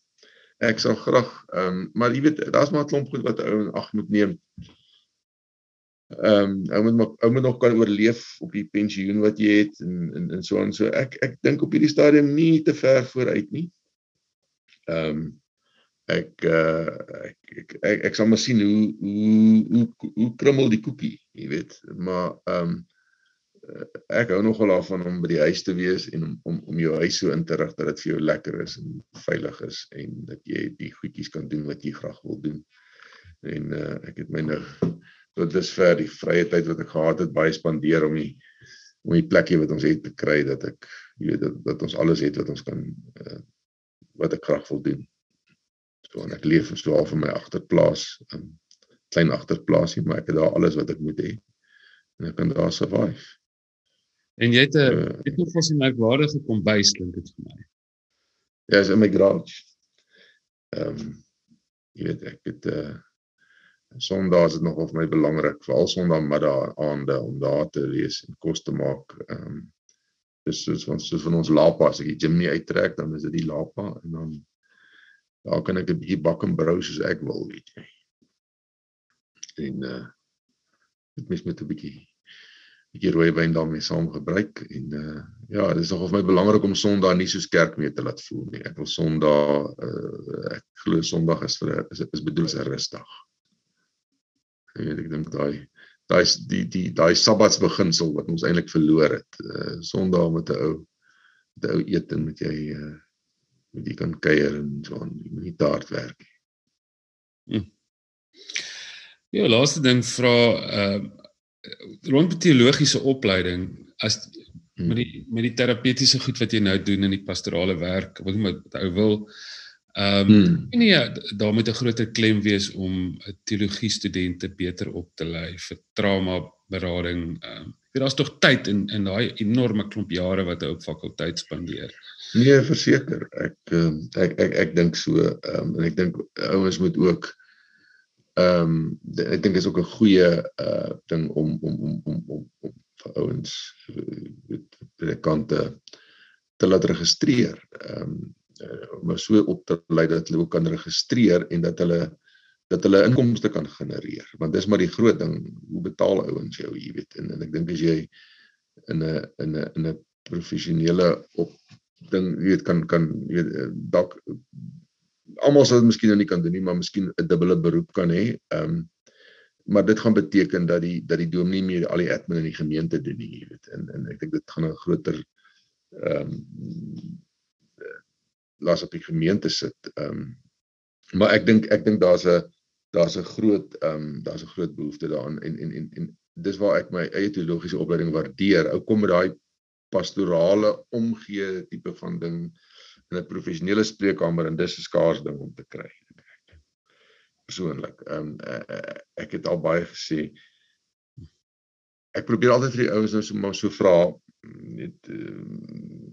ek sal graag ehm um, maar jy weet daar's maar 'n klomp goed wat ou in ag moet neem. Ehm um, ou moet maar ou moet nog kan oorleef op die pensioen wat jy het en en, en so en so. Ek ek dink op hierdie stadium nie te ver vooruit nie. Ehm um, ek uh ek ek ek, ek sal maar sien hoe hoe hoe hoe krummel die koekie, jy weet. Maar ehm um, ek hou nogal daarvan om by die huis te wees en om om om jou huis so in te rig dat dit vir jou lekker is en veilig is en dat jy die goedjies kan doen wat jy graag wil doen. En uh ek het my nou tot dusver die vrye tyd wat ek gehad het baie spandeer om die om die plekkie wat ons het te kry dat ek jy weet dat, dat ons alles het wat ons kan uh, wat ek graag wil doen. So en ek leef so half in my agterplaas, 'n um, klein agterplaasie, maar ek het daar alles wat ek moet hê. En ek kan daar survive. En jy het 'n Uh, jy het nog vir 'n merkwaardige kombuis klink dit vir my. Ja, is in my garage. Ehm um, jy weet ek het uh Sondae is dit nogal vir my belangrik, veral Sondagmiddag aande om daar te wees en kos te maak. Ehm um, dis soos van soos van ons lapa as ek die gym nie uittrek dan is dit die lapa en dan daar kan ek 'n bietjie bak en brou soos ek wil, weet jy. En uh dit mis met 'n bietjie bietjie rooi wyn daarmee saam gebruik en uh ja, dit is nogal vir my belangrik om Sondag nie soos kerk mee te laat voel nie. Ek wil Sondag uh ek glo Sondag is vir is is bedoel as 'n rusdag. Ek weet ek dink daai daai die die daai Sabbatsbeginsel wat ons eintlik verloor het. Uh Sondag met 'n ou met 'n ou eet en met jy uh met jy kan kuier en so aan. Jy moet nie te hard werk nie. Ja, laaste ding vra uh rond die teologiese opleiding as Hmm. met die met die terapeutiese goed wat jy nou doen in die pastorale werk, wat jy met ou wil ehm um, Hmm. nee, daar moet 'n groter klem wees om 'n teologie studente beter op te lei vir trauma berading. Ehm um, daar's tog tyd in in daai enorme klomp jare wat ou op fakulteit spandeer. Nee, verseker. Ek ehm, ek ek ek dink so ehm en ek dink ouens moet ook ehm um, ek dink is ook 'n goeie uh ding om om om om om, om vir ouens eh, weet predikante te laat registreer. Ehm um, om uh, so op te lei dat hulle ook kan registreer en dat hulle dat hulle inkomste kan genereer want dis maar die groot ding hoe betaal ouens jou jy weet en, en ek dink as jy in 'n in 'n in 'n professionele op ding jy weet kan kan jy weet eh, dalk almal sal dit miskien nou nie kan doen nie maar miskien 'n dubbele beroep kan hê. Ehm um, maar dit gaan beteken dat die dat die dominee meer al die admin in die gemeente doen nie, jy weet. En en ek dink dit gaan 'n groter ehm um, las op die gemeente sit. Ehm um, maar ek dink ek dink daar's 'n daar's 'n groot ehm um, daar's 'n groot behoefte daaraan en en en en dis waar ek my eie teologiese opleiding waardeer. Ou kom met daai pastorale omgee tipe van ding in 'n professionele spreekkamer en dis 'n skaars ding om te kry. Persoonlik. Ehm um, ek het al baie gesê ek probeer altyd vir die ouens nou so maar so vra net uh,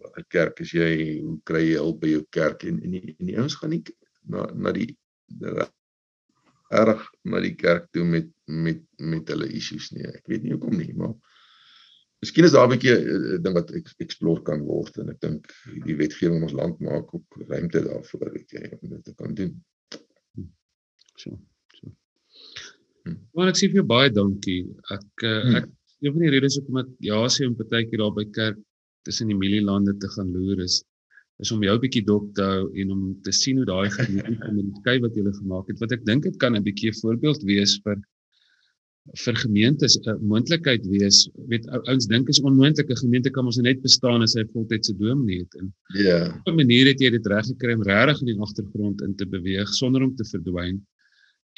watter kerk is jy hoe kry jy hulp by jou kerk en en die, en die ouens gaan nie na na die erg na die kerk toe met met met hulle issues nie ek weet nie hoekom nie maar Miskien is daar 'n bietjie 'n ding wat ek explore kan word en ek dink die wetgewing in ons land maak ook ruimte daarvoor weet jy om dit te kan doen. So. So. Hm. Maar ek sê vir jou baie dankie. Ek eh, hm. ek een van die redes hoekom ek ja sê om partykeer daar by kerk tussen die mielielande te gaan loer is is om jou bietjie dop te hou en om te sien hoe daai gemeenskap wat jy gele gemaak het wat ek dink dit kan 'n bietjie 'n voorbeeld wees vir vir gemeentes 'n moontlikheid wees. Weet ouens dink is onmoontlik 'n gemeente kan ons net bestaan as hy voltydse dominee het. En ja. Yeah. Op 'n manier het jy dit reg gekry om regtig in die agtergrond in te beweeg sonder om te verdwyn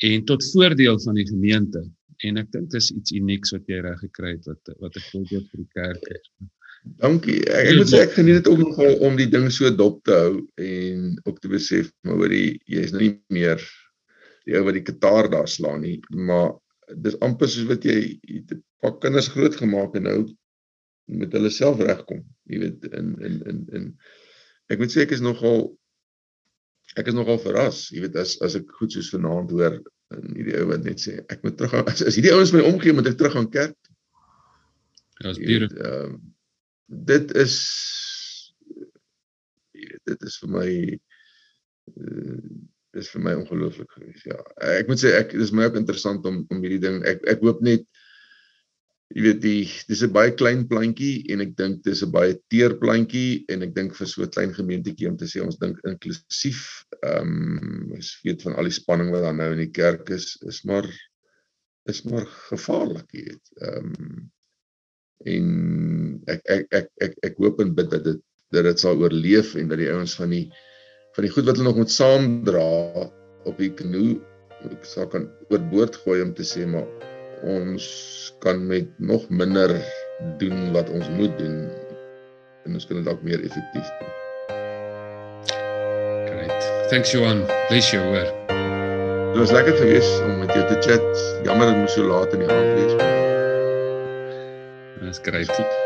en tot voordeel van die gemeente. En ek dink dis iets unieks wat jy reg gekry het wat wat 'n voorbeeld vir die kerk is. Dankie. Ek, ek moet sê ek geniet dit om om die ding so dop te hou en ook te besef maar oor die jy is nou nie meer die ou wat die kitaar daar slaan nie, maar dis amper soos wat jy het 'n paar kinders grootgemaak en nou met hulle self regkom. Jy weet in in in in ek moet sê ek is nogal ek is nogal verras. Jy weet as as ek goed soos vanaand hoor en hierdie ou wat net sê ek moet terug gaan as, as hierdie ouens my omgee moet ek terug gaan kerk. Ja, is baie. Ehm uh, dit is dit is vir my uh, is vir my ongelooflik gewees. Ja. Ek moet sê ek dis my ook interessant om om hierdie ding ek ek hoop net jy weet die dis 'n baie klein plantjie en ek dink dis 'n baie teer plantjie en ek dink vir so 'n klein gemeentetjie om te sê ons dink inklusief ehm um, ons weet van al die spanning wat daar nou in die kerk is is maar is maar gevaarlik jy weet. Ehm um, en ek ek ek ek ek hoop en bid dat dit dat dit sal oorleef en dat die ouens van die van die goed wat hulle nog moet saamdra op die kanoe ek sal kan oorboord gooi om te sê maar ons kan met nog minder doen wat ons moet doen en ons kan dit dalk meer effektief doen. Great. Thanks Johan. Bless you hoor. Dit was lekker geweest om met jou te chat. Jammer dit moes so laat in die aand wees. Dis great.